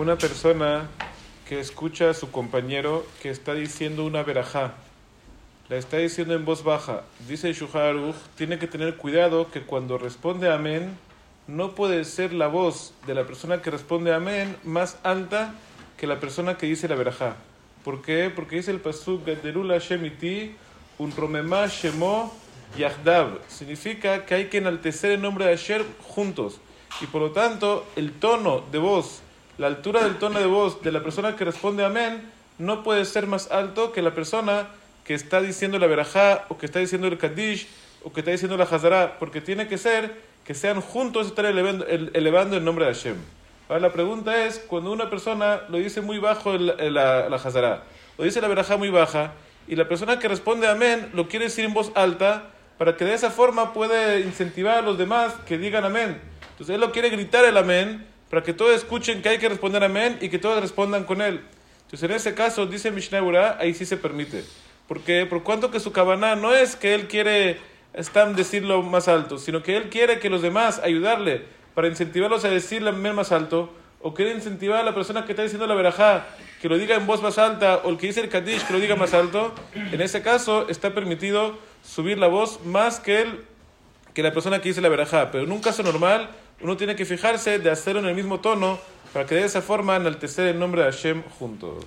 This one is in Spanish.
una persona que escucha a su compañero que está diciendo una verajá, la está diciendo en voz baja, dice Shuharuch, tiene que tener cuidado que cuando responde amén, no puede ser la voz de la persona que responde amén más alta que la persona que dice la verajá. ¿Por qué? Porque dice el pasuk Gaderula Shemiti, un romemá shemo yahdav. Significa que hay que enaltecer el nombre de Hashem juntos. Y por lo tanto, el tono de voz, la altura del tono de voz de la persona que responde amén, no puede ser más alto que la persona que está diciendo la verajá, o que está diciendo el kaddish, o que está diciendo la hazara, porque tiene que ser que sean juntos estar elevando, elevando el nombre de Hashem. Ahora la pregunta es, cuando una persona lo dice muy bajo la, la, la hazara, o dice la verajá muy baja, y la persona que responde amén lo quiere decir en voz alta, para que de esa forma puede incentivar a los demás que digan amén. Entonces él lo quiere gritar el amén para que todos escuchen que hay que responder amén y que todos respondan con él. Entonces en ese caso, dice Mishnah Ura, ahí sí se permite. Porque por cuanto que su cabana no es que él quiere estar decirlo más alto, sino que él quiere que los demás ayudarle para incentivarlos a decirle amén más alto, o quiere incentivar a la persona que está diciendo la verajá que lo diga en voz más alta, o el que dice el kadish que lo diga más alto, en ese caso está permitido subir la voz más que él que la persona que dice la verajá. Pero en un caso normal, uno tiene que fijarse de hacerlo en el mismo tono para que de esa forma enaltecer el nombre de Hashem juntos.